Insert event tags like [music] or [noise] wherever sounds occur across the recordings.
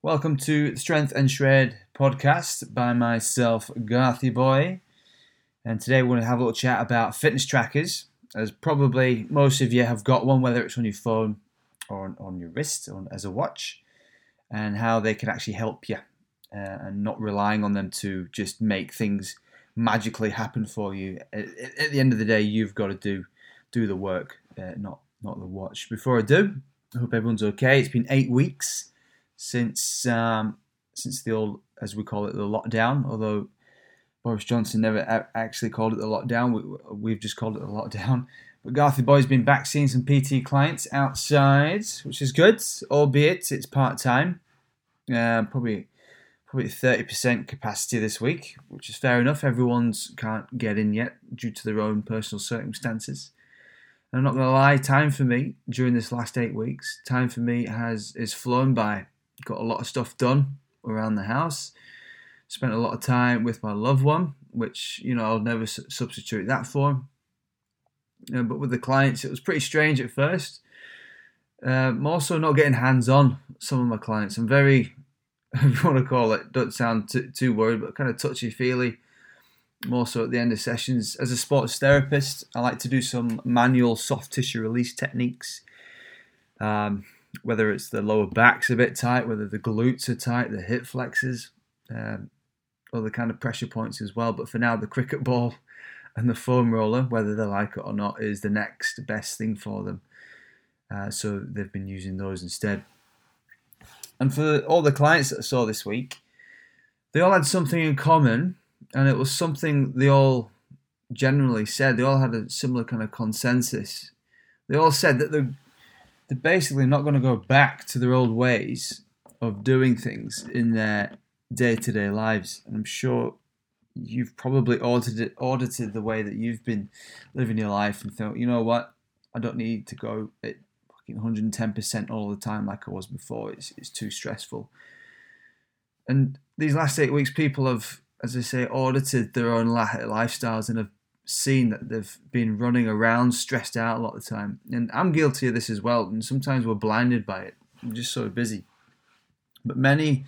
Welcome to the Strength and Shred podcast by myself, Garthy Boy. And today we're going to have a little chat about fitness trackers, as probably most of you have got one, whether it's on your phone or on, on your wrist or as a watch, and how they can actually help you uh, and not relying on them to just make things magically happen for you. At, at the end of the day, you've got to do do the work, uh, not not the watch. Before I do, I hope everyone's okay. It's been eight weeks since um, since the old, as we call it, the lockdown. Although Boris Johnson never actually called it the lockdown, we, we've just called it the lockdown. But Garthy Boy's been back seeing some PT clients outside, which is good, albeit it's part time. Uh, probably probably 30% capacity this week, which is fair enough. Everyone's can't get in yet due to their own personal circumstances. And I'm not to lie, time for me during this last eight weeks, time for me has is flown by. Got a lot of stuff done around the house. Spent a lot of time with my loved one, which you know I'll never substitute that for. Uh, but with the clients, it was pretty strange at first. Uh, more so not getting hands on some of my clients. I'm very [laughs] if you want to call it, don't sound too, too worried, but kind of touchy feely. More so at the end of sessions. As a sports therapist, I like to do some manual soft tissue release techniques. Um, whether it's the lower back's a bit tight, whether the glutes are tight, the hip flexors, um, other kind of pressure points as well. But for now, the cricket ball [laughs] and the foam roller, whether they like it or not, is the next best thing for them. Uh, so they've been using those instead. And for all the clients that I saw this week, they all had something in common, and it was something they all generally said. They all had a similar kind of consensus. They all said that they're, they're basically not going to go back to their old ways of doing things in their day to day lives. And I'm sure you've probably audited, audited the way that you've been living your life and thought, you know what, I don't need to go 110% all the time like I was before. It's, it's too stressful. And these last eight weeks, people have, as I say, audited their own lifestyles and have seen that they've been running around stressed out a lot of the time. And I'm guilty of this as well. And sometimes we're blinded by it. I'm just so busy. But many,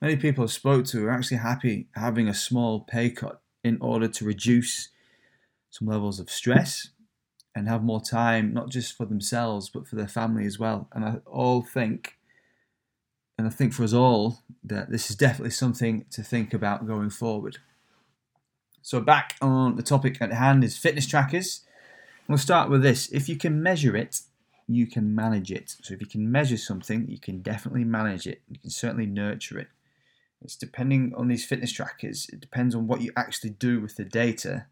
many people I've spoke to are actually happy having a small pay cut in order to reduce some levels of stress and have more time, not just for themselves, but for their family as well. And I all think, and I think for us all, that this is definitely something to think about going forward. So, back on the topic at hand is fitness trackers. We'll start with this. If you can measure it, you can manage it. So, if you can measure something, you can definitely manage it. You can certainly nurture it. It's depending on these fitness trackers, it depends on what you actually do with the data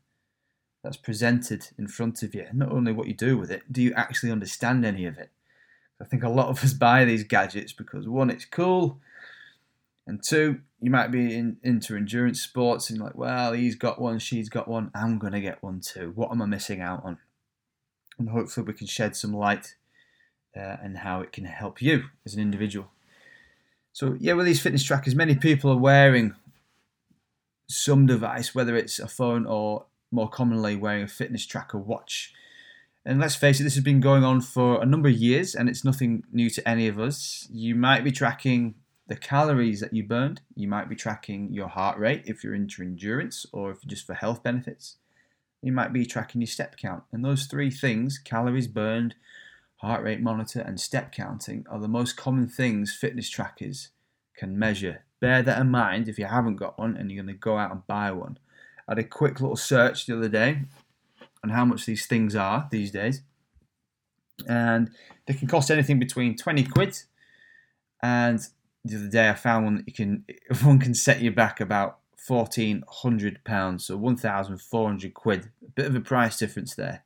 that's presented in front of you. Not only what you do with it, do you actually understand any of it? I think a lot of us buy these gadgets because one, it's cool, and two, you might be in, into endurance sports and like, well, he's got one, she's got one, I'm gonna get one too. What am I missing out on? And hopefully, we can shed some light uh, and how it can help you as an individual. So, yeah, with these fitness trackers, many people are wearing some device, whether it's a phone or more commonly wearing a fitness tracker watch. And let's face it, this has been going on for a number of years and it's nothing new to any of us. You might be tracking the calories that you burned, you might be tracking your heart rate if you're into endurance or if just for health benefits. You might be tracking your step count. And those three things calories burned, heart rate monitor, and step counting are the most common things fitness trackers can measure. Bear that in mind if you haven't got one and you're going to go out and buy one. I had a quick little search the other day on how much these things are these days. And they can cost anything between 20 quid and the other day I found one that you can [laughs] one can set you back about fourteen hundred pounds, so one thousand four hundred quid. A bit of a price difference there.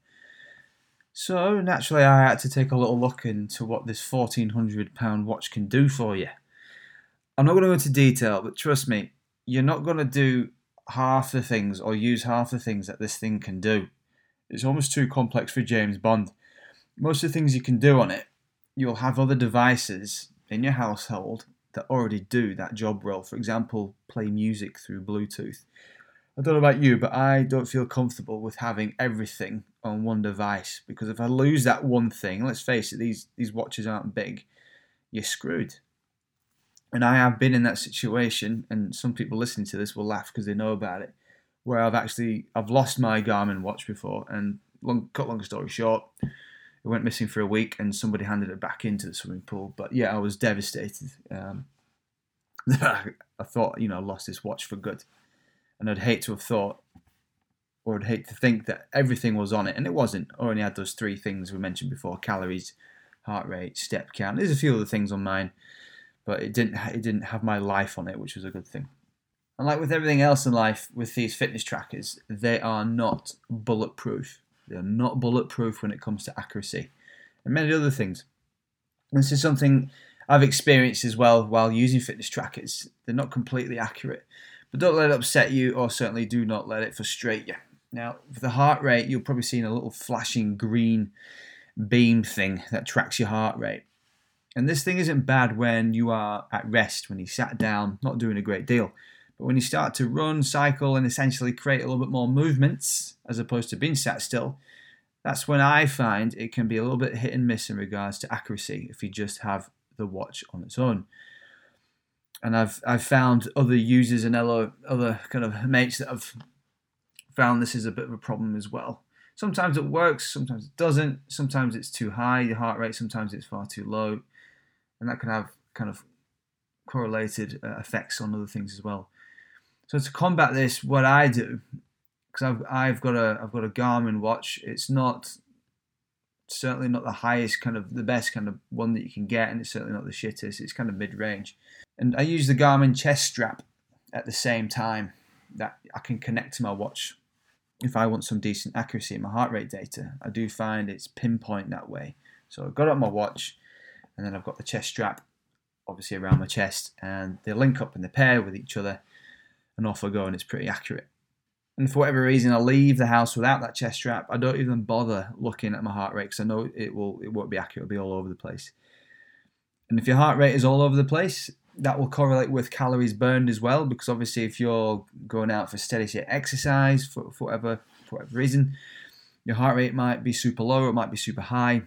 So naturally, I had to take a little look into what this fourteen hundred pound watch can do for you. I'm not going to go into detail, but trust me, you're not going to do half the things or use half the things that this thing can do. It's almost too complex for James Bond. Most of the things you can do on it, you'll have other devices in your household that already do that job role. For example, play music through Bluetooth. I don't know about you, but I don't feel comfortable with having everything on one device because if I lose that one thing, let's face it, these these watches aren't big, you're screwed. And I have been in that situation, and some people listening to this will laugh because they know about it, where I've actually I've lost my Garmin watch before, and long, cut long story short, it went missing for a week, and somebody handed it back into the swimming pool. But yeah, I was devastated. Um, [laughs] I thought, you know, I lost this watch for good, and I'd hate to have thought, or I'd hate to think that everything was on it, and it wasn't. I only had those three things we mentioned before: calories, heart rate, step count. There's a few other things on mine, but it didn't. It didn't have my life on it, which was a good thing. And like with everything else in life, with these fitness trackers, they are not bulletproof. They're not bulletproof when it comes to accuracy and many other things. This is something I've experienced as well while using fitness trackers. They're not completely accurate, but don't let it upset you, or certainly do not let it frustrate you. Now, for the heart rate, you'll probably see a little flashing green beam thing that tracks your heart rate. And this thing isn't bad when you are at rest, when you sat down, not doing a great deal. But when you start to run, cycle, and essentially create a little bit more movements as opposed to being sat still, that's when I find it can be a little bit hit and miss in regards to accuracy if you just have the watch on its own. And I've I've found other users and other kind of mates that have found this is a bit of a problem as well. Sometimes it works, sometimes it doesn't. Sometimes it's too high, your heart rate. Sometimes it's far too low, and that can have kind of correlated uh, effects on other things as well. So to combat this, what I do, because I've I've got a I've got a Garmin watch. It's not certainly not the highest kind of the best kind of one that you can get, and it's certainly not the shittest. It's kind of mid range, and I use the Garmin chest strap at the same time that I can connect to my watch if I want some decent accuracy in my heart rate data. I do find it's pinpoint that way. So I've got it on my watch, and then I've got the chest strap obviously around my chest, and they link up and they pair with each other off I go, and it's pretty accurate. And for whatever reason, I leave the house without that chest strap. I don't even bother looking at my heart rate because I know it will it won't be accurate. It'll be all over the place. And if your heart rate is all over the place, that will correlate with calories burned as well. Because obviously, if you're going out for steady state exercise for, for whatever for whatever reason, your heart rate might be super low, it might be super high.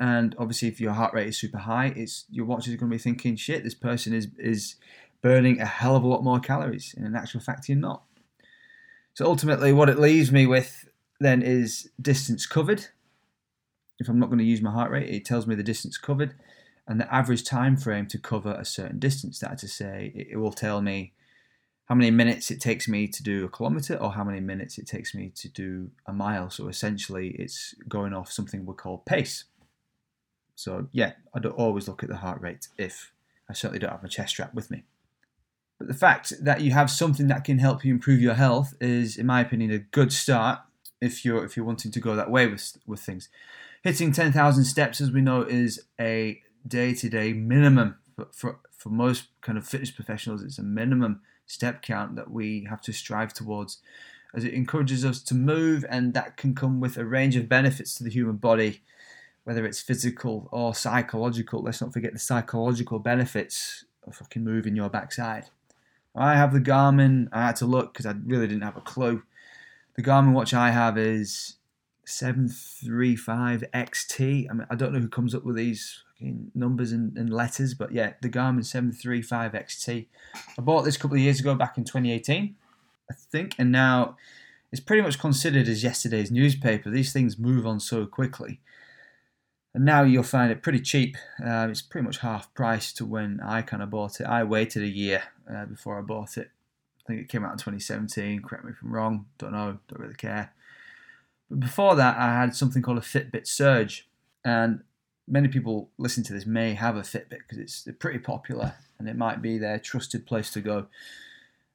And obviously, if your heart rate is super high, it's your watch is going to be thinking, "Shit, this person is is burning a hell of a lot more calories. In actual fact, you're not. So ultimately, what it leaves me with then is distance covered. If I'm not going to use my heart rate, it tells me the distance covered and the average time frame to cover a certain distance. That to say, it will tell me how many minutes it takes me to do a kilometer or how many minutes it takes me to do a mile. So essentially, it's going off something we call pace. So yeah, I don't always look at the heart rate if I certainly don't have my chest strap with me. But the fact that you have something that can help you improve your health is, in my opinion, a good start if you're if you're wanting to go that way with with things. Hitting 10,000 steps, as we know, is a day-to-day minimum for, for for most kind of fitness professionals. It's a minimum step count that we have to strive towards, as it encourages us to move, and that can come with a range of benefits to the human body, whether it's physical or psychological. Let's not forget the psychological benefits of fucking moving your backside. I have the Garmin. I had to look because I really didn't have a clue. The Garmin watch I have is 735 XT. I mean, I don't know who comes up with these numbers and, and, letters, but yeah, the Garmin 735 XT. I bought this a couple of years ago, back in 2018, I think, and now it's pretty much considered as yesterday's newspaper. These things move on so quickly and now you'll find it pretty cheap. Uh, it's pretty much half price to when I kind of bought it. I waited a year uh, before I bought it. I think it came out in 2017. Correct me if I'm wrong. Don't know. Don't really care. But before that, I had something called a Fitbit Surge, and many people listening to this may have a Fitbit because it's pretty popular and it might be their trusted place to go.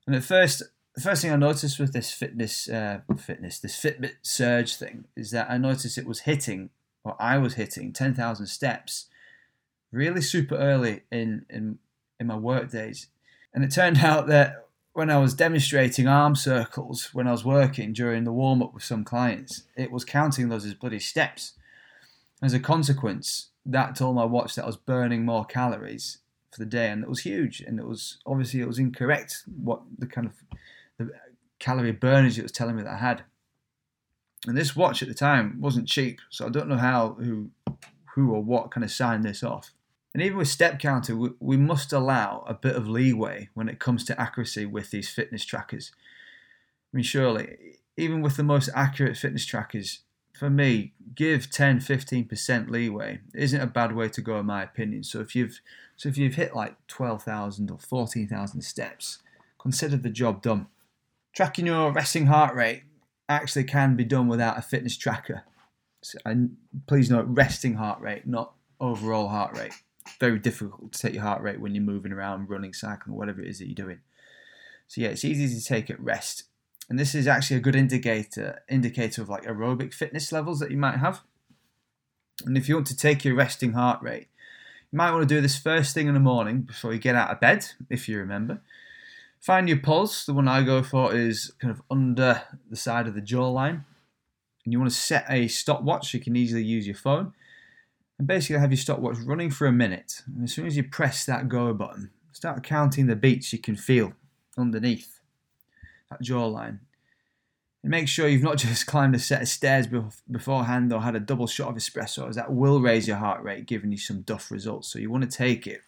And at first, the first thing I noticed with this fitness, uh, fitness, this Fitbit Surge thing is that I noticed it was hitting or I was hitting 10,000 steps really super early in, in, in my work days. And it turned [laughs] out that when I was demonstrating arm circles when I was working during the warm up with some clients, it was counting those as bloody steps. As a consequence, that told my watch that I was burning more calories for the day, and it was huge. And it was obviously it was incorrect what the kind of the calorie burnage it was telling me that I had. And this watch at the time wasn't cheap, so I don't know how who who or what kind of signed this off. And even with step counter, we, we must allow a bit of leeway when it comes to accuracy with these fitness trackers. I mean, surely, even with the most accurate fitness trackers, for me, give 10 15% leeway isn't a bad way to go, in my opinion. So if you've so if you've hit like 12,000 or 14,000 steps, consider the job done. Tracking your resting heart rate actually can be done without a fitness tracker. So, and please note, resting heart rate, not overall heart rate. Very difficult to take your heart rate when you're moving around, running, cycling, whatever it is that you're doing. So yeah, it's easy to take at rest. And this is actually a good indicator indicator of like aerobic fitness levels that you might have. And if you want to take your resting heart rate, you might want to do this first thing in the morning before you get out of bed, if you remember. Find your pulse. The one I go for is kind of under the side of the jawline. And you want to set a stopwatch. You can easily use your phone. And basically have your stopwatch running for a minute. And as soon as you press that go button, start counting the beats you can feel underneath that jawline. And make sure you've not [laughs] just climbed a set of stairs beforehand or had a double shot of espresso, as that will raise your heart rate, giving you some duff results. So you want to take it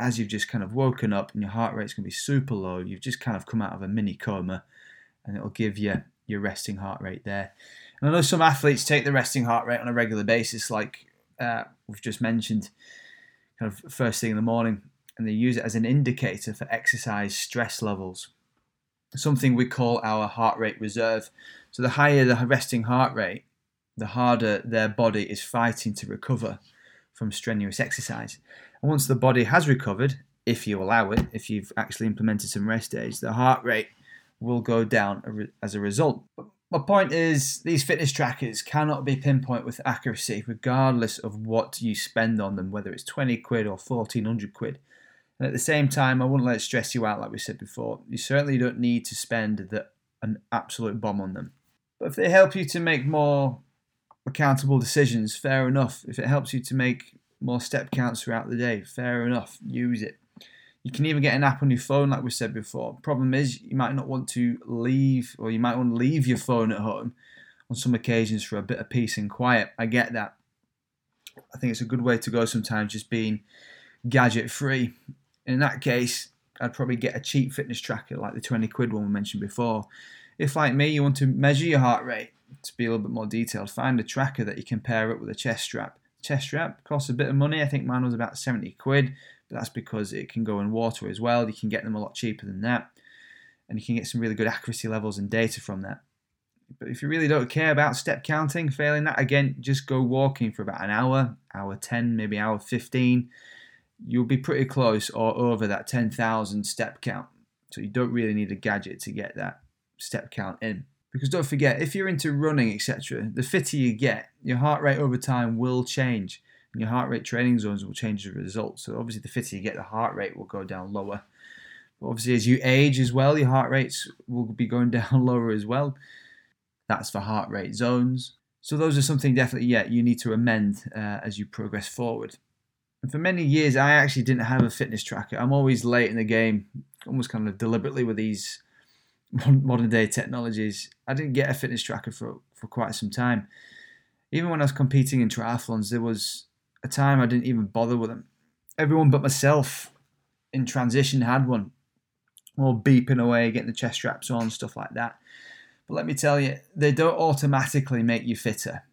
as you've just kind of woken up and your heart rate's going to be super low. You've just kind of come out of a mini coma, and it'll give you your resting heart rate there. And I know some athletes take the resting heart rate on a regular basis, like uh, we've just mentioned, kind of first thing in the morning, and they use it as an indicator for exercise stress levels something we call our heart rate reserve. So the higher the resting heart rate, the harder their body is fighting to recover from strenuous exercise. And once the body has recovered, if you allow it, if you've actually implemented some rest days, the heart rate will go down as a result. My point is, these fitness trackers cannot be pinpoint with accuracy, regardless of what you spend on them, whether it's 20 quid or 1400 quid. And at the same time, I wouldn't let it stress you out, like we said before. You certainly don't need to spend the, an absolute bomb on them. But if they help you to make more accountable decisions, fair enough. If it helps you to make more step counts throughout the day, fair enough. Use it. You can even get an app on your phone, like we said before. Problem is, you might not want to leave, or you might want to leave your phone at home on some occasions for a bit of peace and quiet. I get that. I think it's a good way to go sometimes, just being gadget free in that case, I'd probably get a cheap fitness tracker like the 20 quid one we mentioned before. If, like me, you want to measure your heart rate to be a little bit more detailed, find a tracker that you can pair up with a chest strap. chest strap costs a bit of money. I think mine was about 70 quid, but that's because it can go in water as well. You can get them a lot cheaper than that, and you can get some really good accuracy levels and data from that. But if you really don't care about step counting, failing that, again, just go walking for about an hour, hour 10, maybe hour 15 you'll be pretty close or over that 10,000 step count. So you don't really need a gadget to get that step count in. Because don't forget, if you're into running, etc., the fitter you get, your heart rate over time will change. And your heart rate training zones will change a result. So obviously, the fitter you get, the heart rate will go down lower. But obviously, as you age as well, your heart rates will be going [laughs] down lower as well. That's for heart rate zones. So those are something definitely, yeah, you need to amend uh, as you progress forward. And for many years, I actually didn't have a fitness tracker. I'm always late in the game, almost kind of deliberately with these [laughs] modern day technologies. I didn't get a fitness tracker for, for quite some time. Even when I was competing in triathlons, there was a time I didn't even bother with them. Everyone but myself in transition had one, all beeping away, getting the chest straps on, stuff like that. But let me tell you, they don't automatically make you fitter.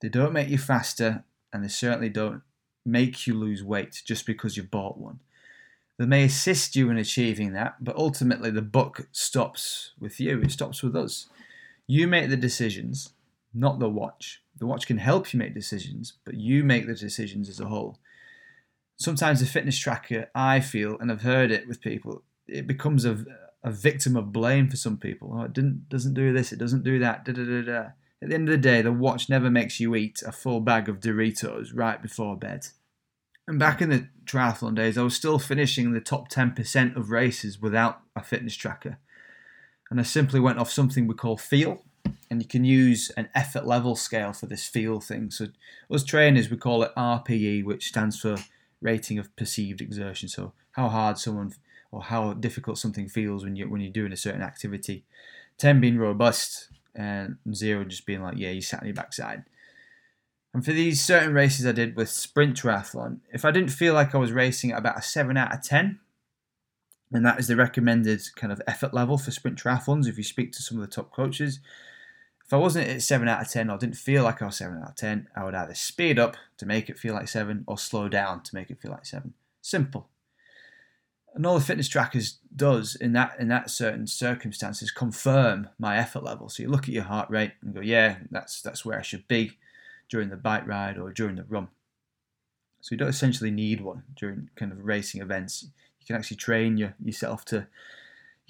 They don't make you faster, and they certainly don't make you lose weight just because you've bought one. They may assist you in achieving that, but ultimately the buck stops with you, it stops with us. You make the decisions, not the watch. The watch can help you make decisions, but you make the decisions as a whole. Sometimes the fitness tracker, I feel, and I've heard it with people, it becomes a, a victim of blame for some people. Oh, it didn't, doesn't do this, it doesn't do that, da da da da. At the end of the day, the watch never makes you eat a full bag of Doritos right before bed. And back in the triathlon days, I was still finishing the top 10% of races without a fitness tracker. And I simply went off something we call feel. And you can use an effort level scale for this feel thing. So, us trainers, we call it RPE, which stands for rating of perceived exertion. So, how hard someone or how difficult something feels when you're, when you're doing a certain activity. 10 being robust, and zero just being like, yeah, you sat on your backside. And for these certain races I did with sprint triathlon, if I didn't feel like I was racing at about a 7 out of 10, and that is the recommended kind of effort level for sprint triathlons if you speak to some of the top coaches. If I wasn't at 7 out of 10 or didn't feel like I was 7 out of 10, I would either speed up to make it feel like 7 or slow down to make it feel like 7. Simple. And all the fitness trackers does in that in that certain circumstances confirm my effort level. So you look at your heart rate and go, yeah, that's that's where I should be during the bike ride or during the run. So you don't essentially need one during kind of racing events. You can actually train your, yourself to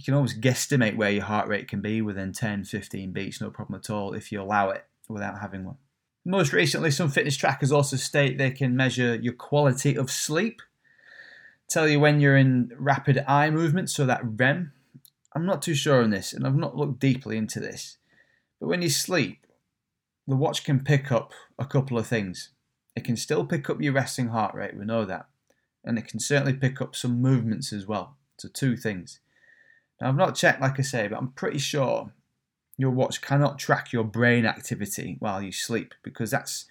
you can always guesstimate where your heart rate can be within 10, 15 beats, no problem at all if you allow it without having one. Most recently, some fitness trackers also state they can measure your quality of sleep tell you when you're in rapid eye movement, so that REM. I'm not too sure on this, and I've not looked deeply into this. But when you sleep, the watch can pick up a couple of things. It can still pick up your resting heart rate, we know that. And it can certainly pick up some movements as well. So, two things. Now, I've not checked, like I say, but I'm pretty sure your watch cannot track your brain activity while you sleep because that's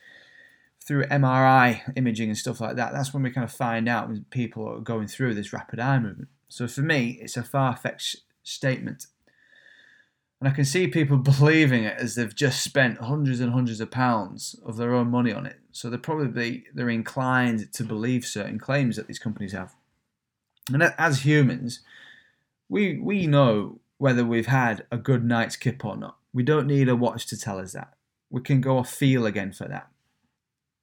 through MRI imaging and stuff like that, that's when we kind of find out when people are going through this rapid eye movement. So for me, it's a far fetched statement. And I can see people [laughs] believing it as they've just spent hundreds and hundreds of pounds of their own money on it. So they're probably they're inclined to believe certain claims that these companies have. And as humans, we we know whether we've had a good night's kip or not. We don't need a watch to tell us that. We can go off feel again for that.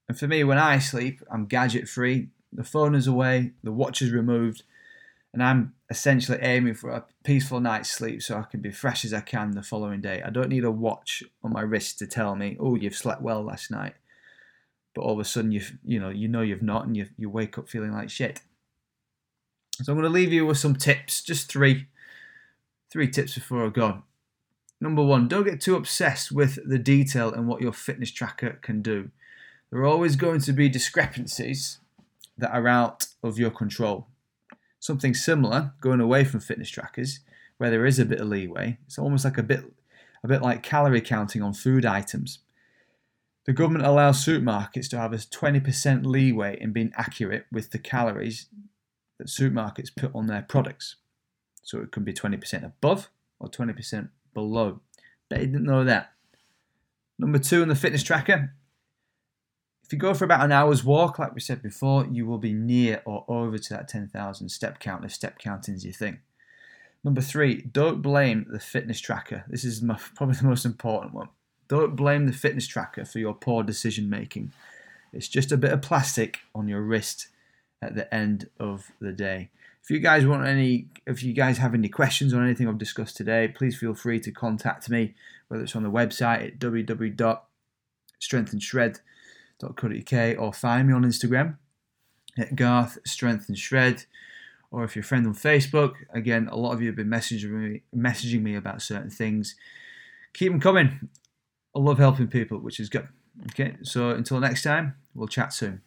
And for me, when I sleep, I'm gadget free. The phone is away, the watch is removed, and I'm essentially aiming for a peaceful night's sleep so I can be fresh as I can the following day. I don't need a watch on my wrist to tell me, "Oh, you've slept well last night," but all of a sudden you you know you know you've not, and you you wake up feeling like shit. So I'm going to leave you with some tips, just three, three tips before I go. Number one, don't get too obsessed with the detail and what your fitness tracker can do there are always going to be discrepancies that are out of your control. Something similar, going away from fitness trackers, where there is a bit of leeway, it's almost like a bit a bit like calorie counting on food items. The government allows supermarkets to have a 20% leeway in being accurate with the calories that supermarkets put on their products. So it can be 20% above or 20% below. Bet you didn't know that. Number two on the fitness tracker if you go for about an hour's walk, like we said before, you will be near or over to that 10,000 step count if step counting is your thing. Number three, don't blame the fitness tracker. This is my, [laughs] probably the most important one. Don't blame the fitness tracker for your poor decision making. It's just a bit of plastic on your wrist at the end of the day. If you guys want any, if you guys have any questions on anything I've discussed today, please feel free to contact me, whether it's on the website at www.strengthandshred.com garth.co.uk or find me on Instagram at Garth Strength and Shred. Or if you're a friend on Facebook, again, a lot of you have been messaging me, messaging me about certain things. Keep them coming. I love helping people, which is good. Okay, so until next time, we'll chat soon.